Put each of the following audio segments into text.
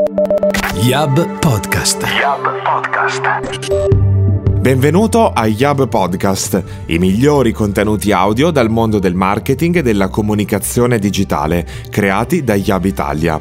Yab Podcast. Yab Podcast. Benvenuto a Yab Podcast, i migliori contenuti audio dal mondo del marketing e della comunicazione digitale, creati da Yab Italia.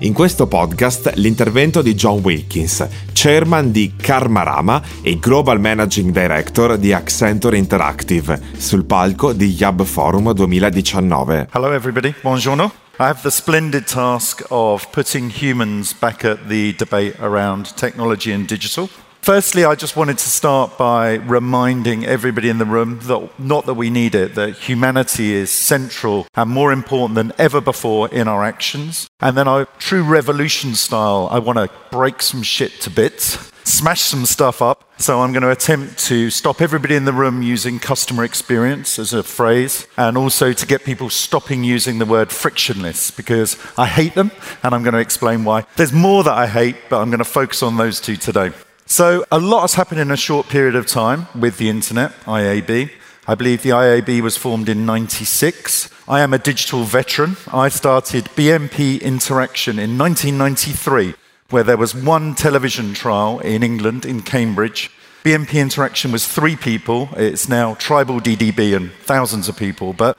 In questo podcast l'intervento di John Wilkins, chairman di Karmarama e Global Managing Director di Accenture Interactive, sul palco di Yab Forum 2019. Hello, everybody. Buongiorno. I have the splendid task of putting humans back at the debate around technology and digital. Firstly, I just wanted to start by reminding everybody in the room that not that we need it, that humanity is central and more important than ever before in our actions. And then, our true revolution style, I want to break some shit to bits, smash some stuff up. So, I'm going to attempt to stop everybody in the room using customer experience as a phrase, and also to get people stopping using the word frictionless because I hate them, and I'm going to explain why. There's more that I hate, but I'm going to focus on those two today. So, a lot has happened in a short period of time with the internet, IAB. I believe the IAB was formed in 96. I am a digital veteran. I started BMP Interaction in 1993, where there was one television trial in England, in Cambridge. BMP Interaction was three people. It's now Tribal DDB and thousands of people. But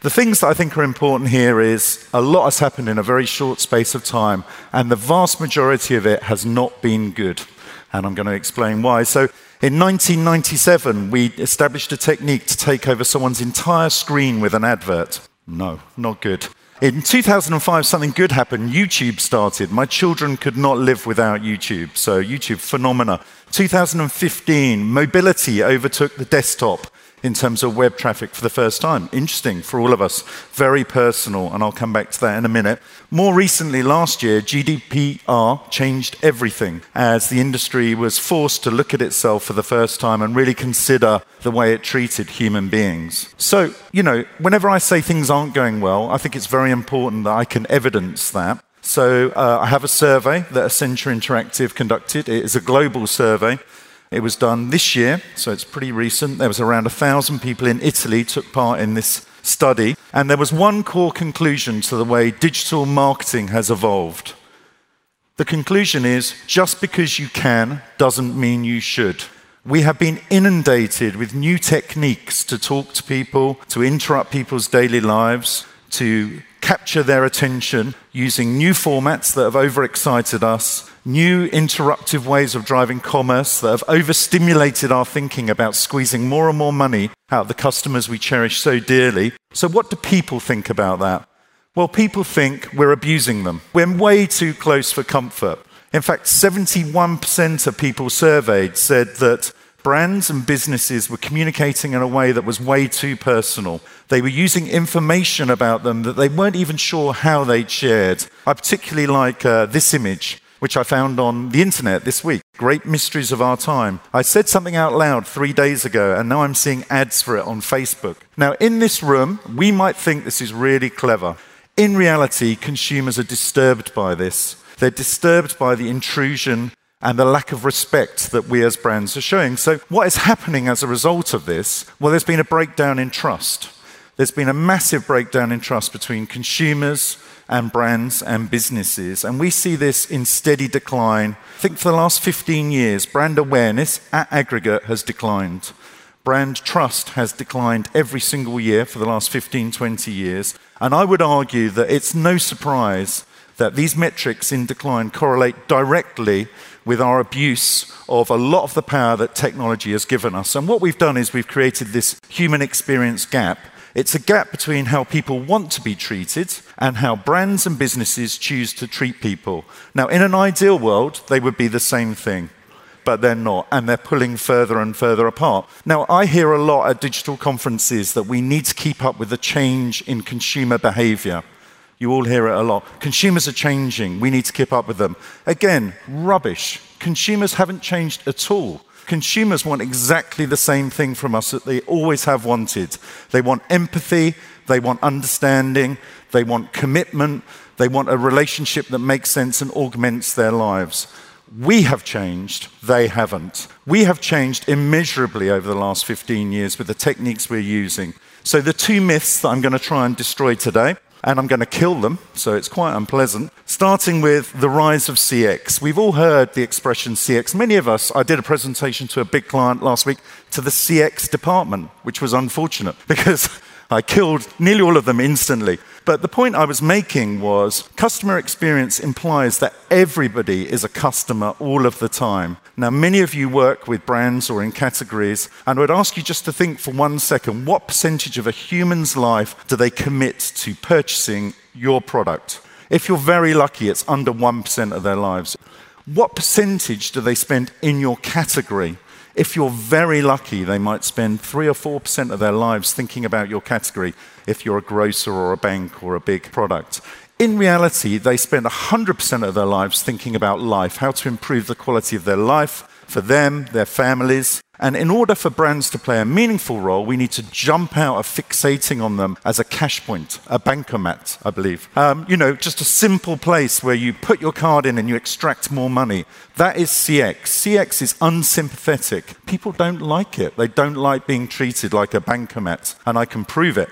the things that I think are important here is a lot has happened in a very short space of time, and the vast majority of it has not been good and I'm going to explain why. So, in 1997, we established a technique to take over someone's entire screen with an advert. No, not good. In 2005, something good happened. YouTube started. My children could not live without YouTube, so YouTube phenomena. 2015, mobility overtook the desktop in terms of web traffic for the first time. Interesting for all of us, very personal, and I'll come back to that in a minute. More recently, last year, GDPR changed everything as the industry was forced to look at itself for the first time and really consider the way it treated human beings. So, you know, whenever I say things aren't going well, I think it's very important that I can evidence that. So, uh, I have a survey that Accenture Interactive conducted. It is a global survey. It was done this year, so it's pretty recent. There was around a thousand people in Italy took part in this study, and there was one core conclusion to the way digital marketing has evolved. The conclusion is just because you can doesn't mean you should. We have been inundated with new techniques to talk to people, to interrupt people's daily lives, to capture their attention using new formats that have overexcited us, new interruptive ways of driving commerce that have overstimulated our thinking about squeezing more and more money out of the customers we cherish so dearly. So, what do people think about that? Well, people think we're abusing them. We're way too close for comfort. In fact, 71% of people surveyed said that brands and businesses were communicating in a way that was way too personal. They were using information about them that they weren't even sure how they'd shared. I particularly like uh, this image, which I found on the internet this week Great Mysteries of Our Time. I said something out loud three days ago, and now I'm seeing ads for it on Facebook. Now, in this room, we might think this is really clever. In reality, consumers are disturbed by this. They're disturbed by the intrusion and the lack of respect that we as brands are showing. So, what is happening as a result of this? Well, there's been a breakdown in trust. There's been a massive breakdown in trust between consumers and brands and businesses. And we see this in steady decline. I think for the last 15 years, brand awareness at aggregate has declined. Brand trust has declined every single year for the last 15, 20 years. And I would argue that it's no surprise that these metrics in decline correlate directly with our abuse of a lot of the power that technology has given us. And what we've done is we've created this human experience gap. It's a gap between how people want to be treated and how brands and businesses choose to treat people. Now, in an ideal world, they would be the same thing but they're not, and they're pulling further and further apart. Now, I hear a lot at digital conferences that we need to keep up with the change in consumer behavior. You all hear it a lot. Consumers are changing. We need to keep up with them. Again, rubbish. Consumers haven't changed at all. Consumers want exactly the same thing from us that they always have wanted. They want empathy, they want understanding, they want commitment, they want a relationship that makes sense and augments their lives. We have changed, they haven't. We have changed immeasurably over the last 15 years with the techniques we're using. So, the two myths that I'm going to try and destroy today and I'm going to kill them, so it's quite unpleasant. Starting with the rise of CX. We've all heard the expression CX. Many of us, I did a presentation to a big client last week to the CX department, which was unfortunate because I killed nearly all of them instantly. But the point I was making was customer experience implies that everybody is a customer all of the time. Now, many of you work with brands or in categories, and I would ask you just to think for one second what percentage of a human's life do they commit to purchasing your product? If you're very lucky, it's under 1% of their lives. What percentage do they spend in your category? If you're very lucky, they might spend 3 or 4% of their lives thinking about your category if you're a grocer or a bank or a big product. In reality, they spend 100% of their lives thinking about life, how to improve the quality of their life for them, their families, and in order for brands to play a meaningful role, we need to jump out of fixating on them as a cash point, a bancomat, I believe. Um, you know, just a simple place where you put your card in and you extract more money. That is CX. CX is unsympathetic. People don't like it. They don't like being treated like a bancomat, and I can prove it.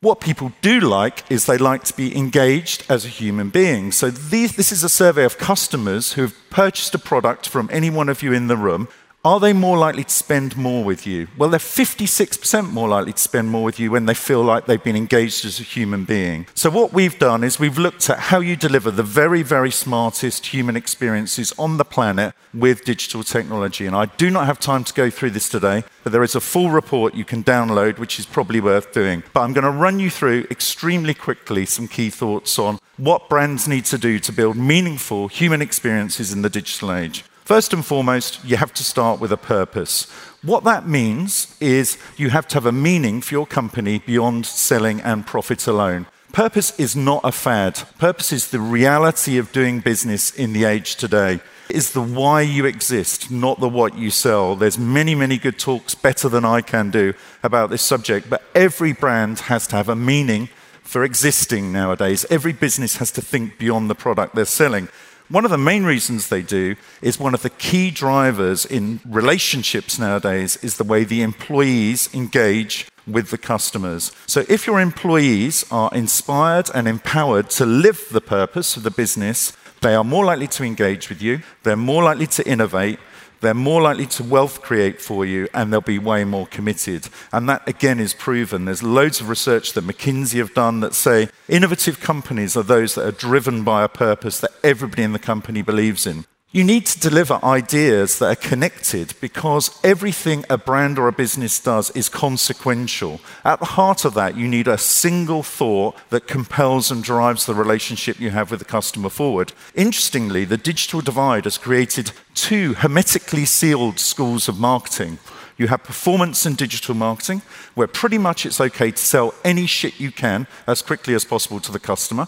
What people do like is they like to be engaged as a human being. So, these, this is a survey of customers who have purchased a product from any one of you in the room are they more likely to spend more with you? Well, they're 56% more likely to spend more with you when they feel like they've been engaged as a human being. So, what we've done is we've looked at how you deliver the very, very smartest human experiences on the planet with digital technology. And I do not have time to go through this today, but there is a full report you can download, which is probably worth doing. But I'm going to run you through extremely quickly some key thoughts on what brands need to do to build meaningful human experiences in the digital age. First and foremost, you have to start with a purpose. What that means is you have to have a meaning for your company beyond selling and profit alone. Purpose is not a fad. Purpose is the reality of doing business in the age today. Is the why you exist, not the what you sell. There's many, many good talks, better than I can do, about this subject, but every brand has to have a meaning for existing nowadays. Every business has to think beyond the product they're selling. One of the main reasons they do is one of the key drivers in relationships nowadays is the way the employees engage with the customers. So if your employees are inspired and empowered to live the purpose of the business, they are more likely to engage with you, they're more likely to innovate, they're more likely to wealth create for you and they'll be way more committed. And that again is proven. There's loads of research that McKinsey have done that say innovative companies are those that are driven by a purpose that everybody in the company believes in. You need to deliver ideas that are connected because everything a brand or a business does is consequential. At the heart of that, you need a single thought that compels and drives the relationship you have with the customer forward. Interestingly, the digital divide has created two hermetically sealed schools of marketing. You have performance and digital marketing, where pretty much it's okay to sell any shit you can as quickly as possible to the customer.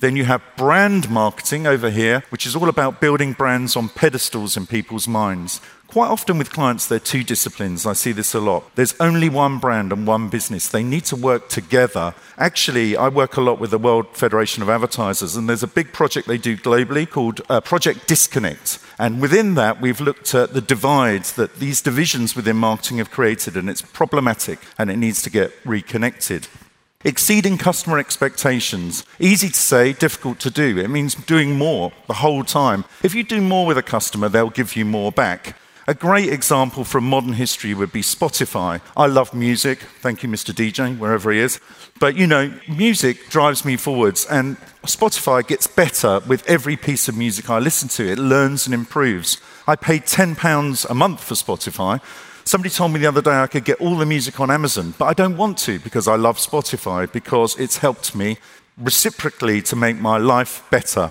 Then you have brand marketing over here, which is all about building brands on pedestals in people's minds. Quite often with clients, there are two disciplines. I see this a lot. There's only one brand and one business. They need to work together. Actually, I work a lot with the World Federation of Advertisers, and there's a big project they do globally called uh, Project Disconnect. And within that, we've looked at the divides that these divisions within marketing have created, and it's problematic and it needs to get reconnected. Exceeding customer expectations. Easy to say, difficult to do. It means doing more the whole time. If you do more with a customer, they'll give you more back. A great example from modern history would be Spotify. I love music. Thank you, Mr. DJ, wherever he is. But you know, music drives me forwards, and Spotify gets better with every piece of music I listen to. It learns and improves. I pay £10 a month for Spotify, Somebody told me the other day I could get all the music on Amazon, but I don't want to because I love Spotify because it's helped me reciprocally to make my life better.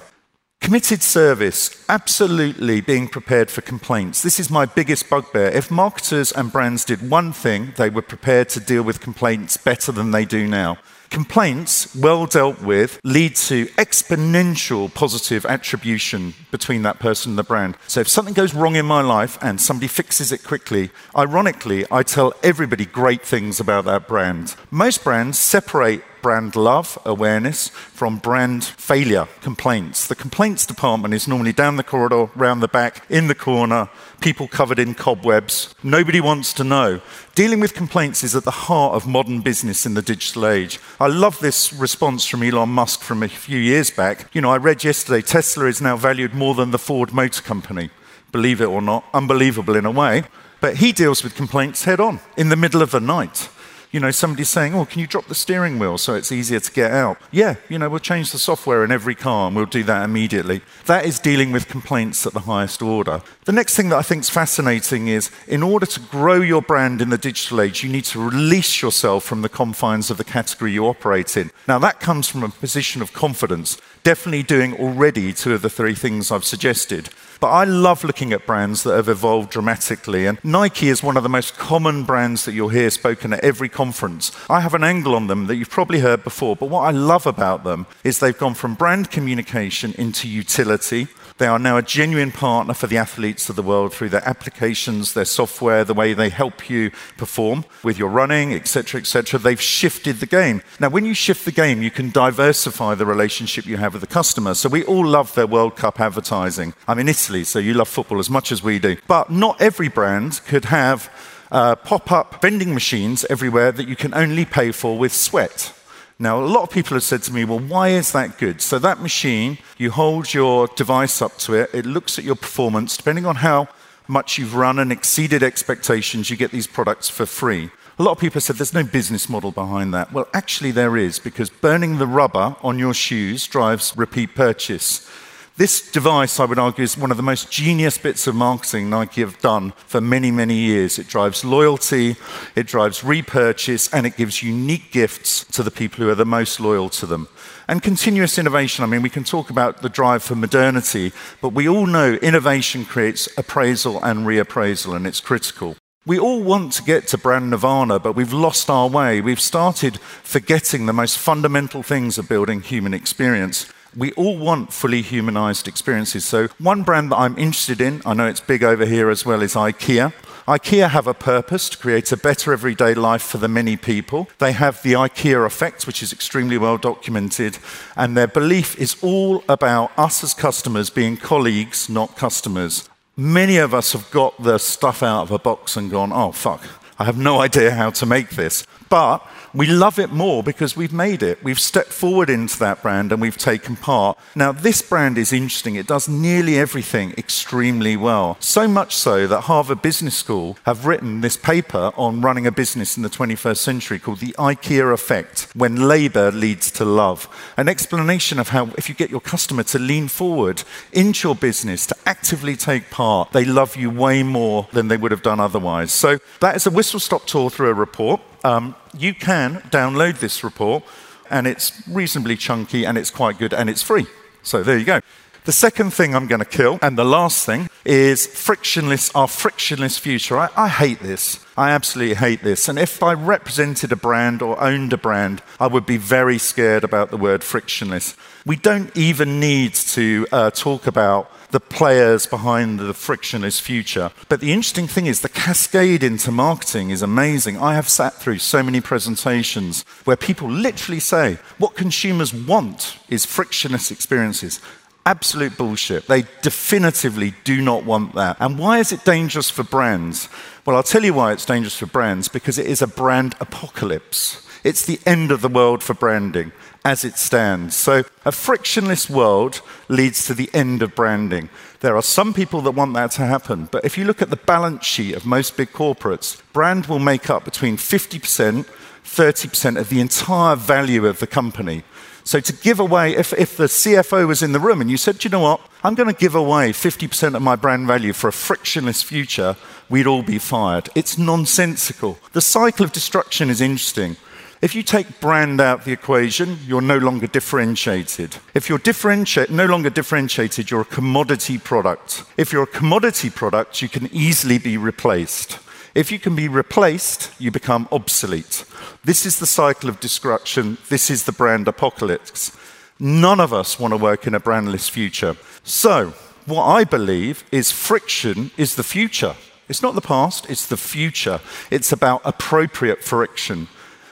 Committed service, absolutely being prepared for complaints. This is my biggest bugbear. If marketers and brands did one thing, they were prepared to deal with complaints better than they do now. Complaints, well dealt with, lead to exponential positive attribution between that person and the brand. So if something goes wrong in my life and somebody fixes it quickly, ironically, I tell everybody great things about that brand. Most brands separate brand love, awareness, from brand failure, complaints. The complaints department is normally down the corridor, round the back, in the corner, people covered in cobwebs. Nobody wants to know. Dealing with complaints is at the heart of modern business in the digital age. I love this response from Elon Musk from a few years back. You know, I read yesterday Tesla is now valued more than the Ford Motor Company. Believe it or not, unbelievable in a way. But he deals with complaints head on in the middle of the night you know, somebody's saying, oh, can you drop the steering wheel so it's easier to get out? Yeah, you know, we'll change the software in every car and we'll do that immediately. That is dealing with complaints at the highest order. The next thing that I think is fascinating is in order to grow your brand in the digital age, you need to release yourself from the confines of the category you operate in. Now, that comes from a position of confidence, definitely doing already two of the three things I've suggested. But I love looking at brands that have evolved dramatically. And Nike is one of the most common brands that you'll hear spoken at every conference. I have an angle on them that you've probably heard before. But what I love about them is they've gone from brand communication into utility. They are now a genuine partner for the athletes of the world through their applications, their software, the way they help you perform with your running, etc., etc. They've shifted the game. Now, when you shift the game, you can diversify the relationship you have with the customer. So we all love their World Cup advertising. I'm in Italy, so you love football as much as we do. But not every brand could have uh, pop up vending machines everywhere that you can only pay for with sweat. Now, a lot of people have said to me, well, why is that good? So, that machine, you hold your device up to it, it looks at your performance. Depending on how much you've run and exceeded expectations, you get these products for free. A lot of people said there's no business model behind that. Well, actually, there is, because burning the rubber on your shoes drives repeat purchase. This device, I would argue, is one of the most genius bits of marketing Nike have done for many, many years. It drives loyalty, it drives repurchase, and it gives unique gifts to the people who are the most loyal to them. And continuous innovation, I mean, we can talk about the drive for modernity, but we all know innovation creates appraisal and reappraisal, and it's critical. We all want to get to brand nirvana, but we've lost our way. We've started forgetting the most fundamental things of building human experience we all want fully humanized experiences. So, one brand that I'm interested in, I know it's big over here as well, is IKEA. IKEA have a purpose to create a better everyday life for the many people. They have the IKEA effect, which is extremely well documented, and their belief is all about us as customers being colleagues, not customers. Many of us have got the stuff out of a box and gone, oh, fuck, I have no idea how to make this. But we love it more because we've made it. We've stepped forward into that brand and we've taken part. Now, this brand is interesting. It does nearly everything extremely well. So much so that Harvard Business School have written this paper on running a business in the 21st century called the IKEA effect when labor leads to love. An explanation of how, if you get your customer to lean forward into your business, to actively take part, they love you way more than they would have done otherwise. So, that is a whistle stop tour through a report. Um, you can download this report, and it's reasonably chunky and it's quite good and it's free. So there you go. The second thing I'm going to kill, and the last thing, is frictionless, our frictionless future. I, I, hate this. I absolutely hate this. And if I represented a brand or owned a brand, I would be very scared about the word frictionless. We don't even need to uh, talk about the players behind the frictionless future. But the interesting thing is the cascade into marketing is amazing. I have sat through so many presentations where people literally say what consumers want is frictionless experiences. Absolute bullshit. They definitively do not want that. And why is it dangerous for brands? Well, I'll tell you why it's dangerous for brands because it is a brand apocalypse. It's the end of the world for branding as it stands. So, a frictionless world leads to the end of branding. There are some people that want that to happen, but if you look at the balance sheet of most big corporates, brand will make up between 50%, 30% of the entire value of the company. So, to give away, if, if the CFO was in the room and you said, you know what, I'm going to give away 50% of my brand value for a frictionless future, we'd all be fired. It's nonsensical. The cycle of destruction is interesting. If you take brand out of the equation, you're no longer differentiated. If you're differenti- no longer differentiated, you're a commodity product. If you're a commodity product, you can easily be replaced. If you can be replaced, you become obsolete. This is the cycle of destruction. This is the brand apocalypse. None of us want to work in a brandless future. So, what I believe is friction is the future. It's not the past, it's the future. It's about appropriate friction.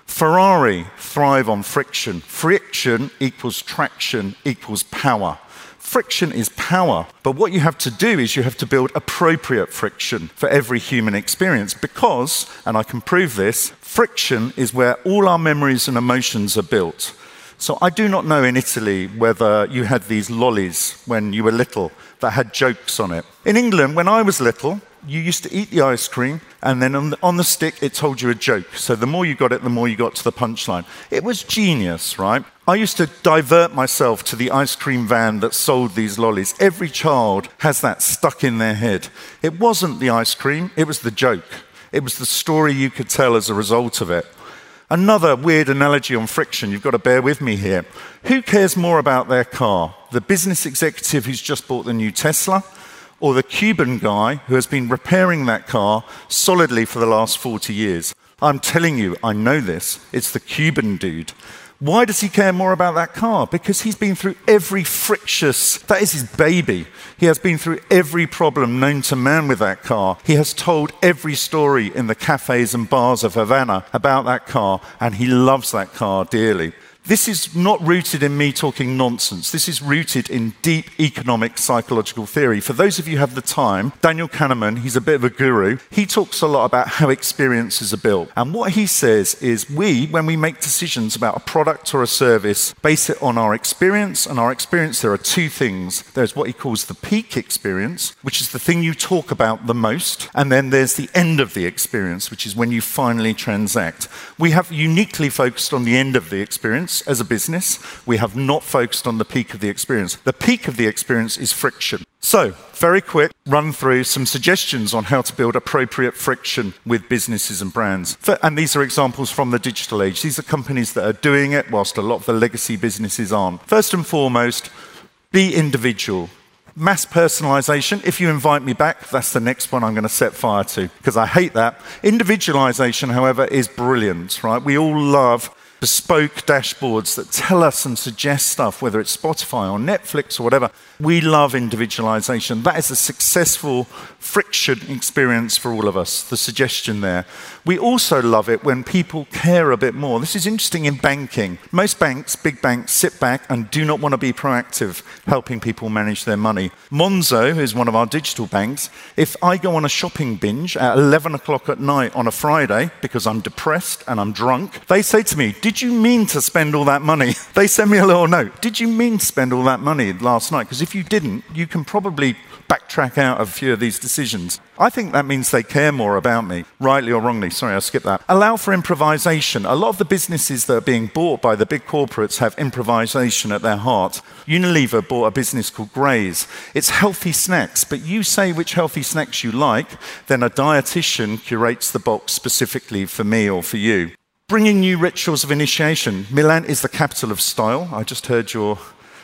Ferrari thrive on friction. Friction equals traction equals power. Friction is power, but what you have to do is you have to build appropriate friction for every human experience because, and I can prove this, friction is where all our memories and emotions are built. So I do not know in Italy whether you had these lollies when you were little that had jokes on it. In England, when I was little, you used to eat the ice cream, and then on the, on the, stick, it told you a joke. So the more you got it, the more you got to the punchline. It was genius, right? I used to divert myself to the ice cream van that sold these lollies. Every child has that stuck in their head. It wasn't the ice cream, it was the joke. It was the story you could tell as a result of it. Another weird analogy on friction, you've got to bear with me here. Who cares more about their car? The business executive who's just bought the new Tesla? Or the Cuban guy who has been repairing that car solidly for the last 40 years. I'm telling you, I know this. It's the Cuban dude. Why does he care more about that car? Because he's been through every frictious, that is his baby. He has been through every problem known to man with that car. He has told every story in the cafes and bars of Havana about that car, and he loves that car dearly. This is not rooted in me talking nonsense. This is rooted in deep economic psychological theory. For those of you who have the time, Daniel Kahneman, he's a bit of a guru. He talks a lot about how experiences are built. And what he says is we, when we make decisions about a product or a service, base it on our experience. And our experience, there are two things. There's what he calls the peak experience, which is the thing you talk about the most. And then there's the end of the experience, which is when you finally transact. We have uniquely focused on the end of the experience as a business. We have not focused on the peak of the experience. The peak of the experience is friction. So, very quick run through some suggestions on how to build appropriate friction with businesses and brands. And these are examples from the digital age. These are companies that are doing it whilst a lot of the legacy businesses aren't. First and foremost, be individual. Mass personalization, if you invite me back, that's the next one I'm going to set fire to because I hate that. Individualization, however, is brilliant, right? We all love bespoke dashboards that tell us and suggest stuff, whether it's Spotify or Netflix or whatever. We love individualization. That is a successful friction experience for all of us, the suggestion there. We also love it when people care a bit more. This is interesting in banking. Most banks, big banks, sit back and do not want to be proactive helping people manage their money. Monzo, who's one of our digital banks, if I go on a shopping binge at 11 o'clock at night on a Friday because I'm depressed and I'm drunk, they say to me, Did you mean to spend all that money? They send me a little note. Did you mean to spend all that money last night? Because if you didn't, you can probably backtrack out of a few of these decisions. I think that means they care more about me, rightly or wrongly. Sorry, I skipped that. Allow for improvisation. A lot of the businesses that are being bought by the big corporates have improvisation at their heart. Unilever bought a business called Graze. It's healthy snacks, but you say which healthy snacks you like, then a dietitian curates the box specifically for me or for you. Bringing new rituals of initiation. Milan is the capital of style. I just heard your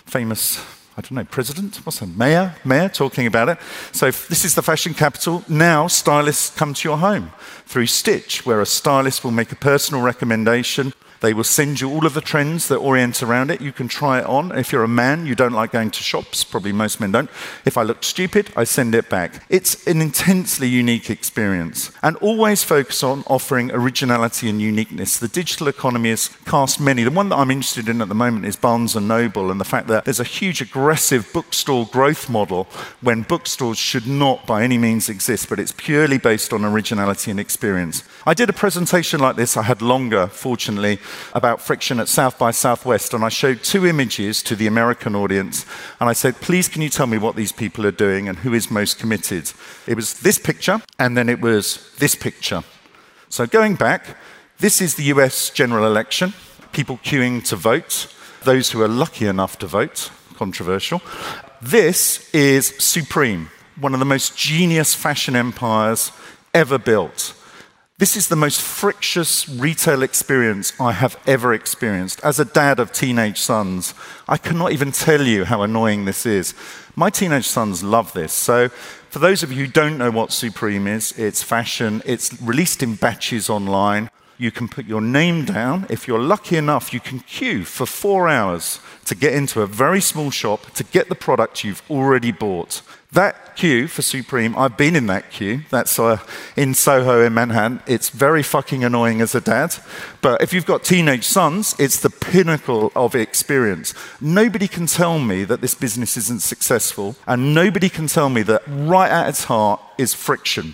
famous I don't know, president, what's that, mayor, mayor talking about it. So this is the fashion capital. Now stylists come to your home through Stitch, where a stylist will make a personal recommendation they will send you all of the trends that orient around it. You can try it on. If you're a man, you don't like going to shops. Probably most men don't. If I look stupid, I send it back. It's an intensely unique experience. And always focus on offering originality and uniqueness. The digital economy has cast many. The one that I'm interested in at the moment is Barnes and Noble and the fact that there's a huge aggressive bookstore growth model when bookstores should not by any means exist, but it's purely based on originality and experience. I did a presentation like this. I had longer, fortunately, about friction at South by Southwest, and I showed two images to the American audience, and I said, please, can you tell me what these people are doing and who is most committed? It was this picture, and then it was this picture. So going back, this is the US general election, people queuing to vote, those who are lucky enough to vote, controversial. This is Supreme, one of the most genius fashion empires ever built. This is the most frictious retail experience I have ever experienced. As a dad of teenage sons, I cannot even tell you how annoying this is. My teenage sons love this. So, for those of you who don't know what Supreme is, it's fashion, it's released in batches online. You can put your name down. If you're lucky enough, you can queue for four hours to get into a very small shop to get the product you've already bought. That queue for Supreme, I've been in that queue. That's uh, in Soho in Manhattan. It's very fucking annoying as a dad. But if you've got teenage sons, it's the pinnacle of experience. Nobody can tell me that this business isn't successful, and nobody can tell me that right at its heart is friction.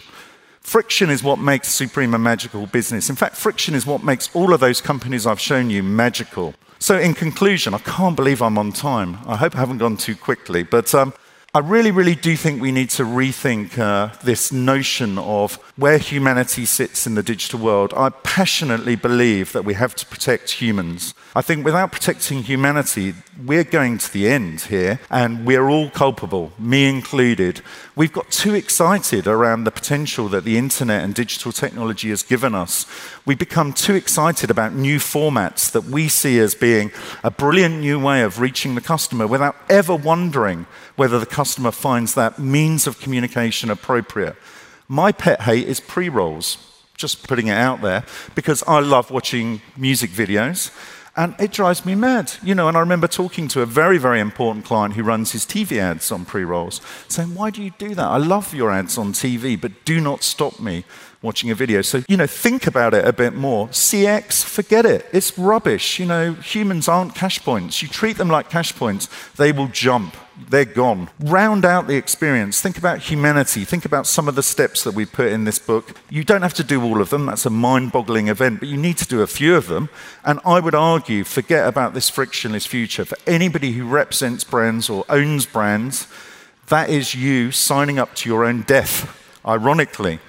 Friction is what makes Supreme a magical business. In fact, friction is what makes all of those companies I've shown you magical. So, in conclusion, I can't believe I'm on time. I hope I haven't gone too quickly. But um, I really, really do think we need to rethink uh, this notion of where humanity sits in the digital world. I passionately believe that we have to protect humans. I think without protecting humanity, we're going to the end here, and we're all culpable, me included. We've got too excited around the potential that the internet and digital technology has given us. We become too excited about new formats that we see as being a brilliant new way of reaching the customer without ever wondering whether the customer finds that means of communication appropriate. My pet hate is pre rolls, just putting it out there, because I love watching music videos. And it drives me mad. You know, and I remember talking to a very, very important client who runs his TV ads on pre rolls, saying, Why do you do that? I love your ads on TV, but do not stop me watching a video. So, you know, think about it a bit more. CX, forget it. It's rubbish. You know, humans aren't cash points. You treat them like cash points, they will jump they're gone. Round out the experience. Think about humanity. Think about some of the steps that we put in this book. You don't have to do all of them, that's a mind boggling event, but you need to do a few of them. And I would argue forget about this frictionless future. For anybody who represents brands or owns brands, that is you signing up to your own death, ironically.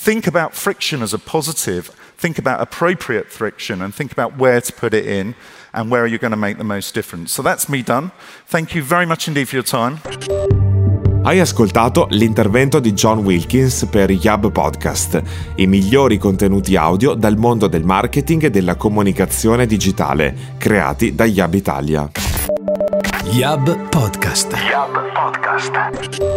Think about friction as a positive, think about appropriate friction, and think about where to put it in and where are you going to make the most difference. So that's me done. Thank you very much indeed for your time. Hai ascoltato l'intervento di John Wilkins per Yab Podcast, i migliori contenuti audio dal mondo del marketing e della comunicazione digitale, creati da Yab Italia. Yab Podcast. Yab Podcast.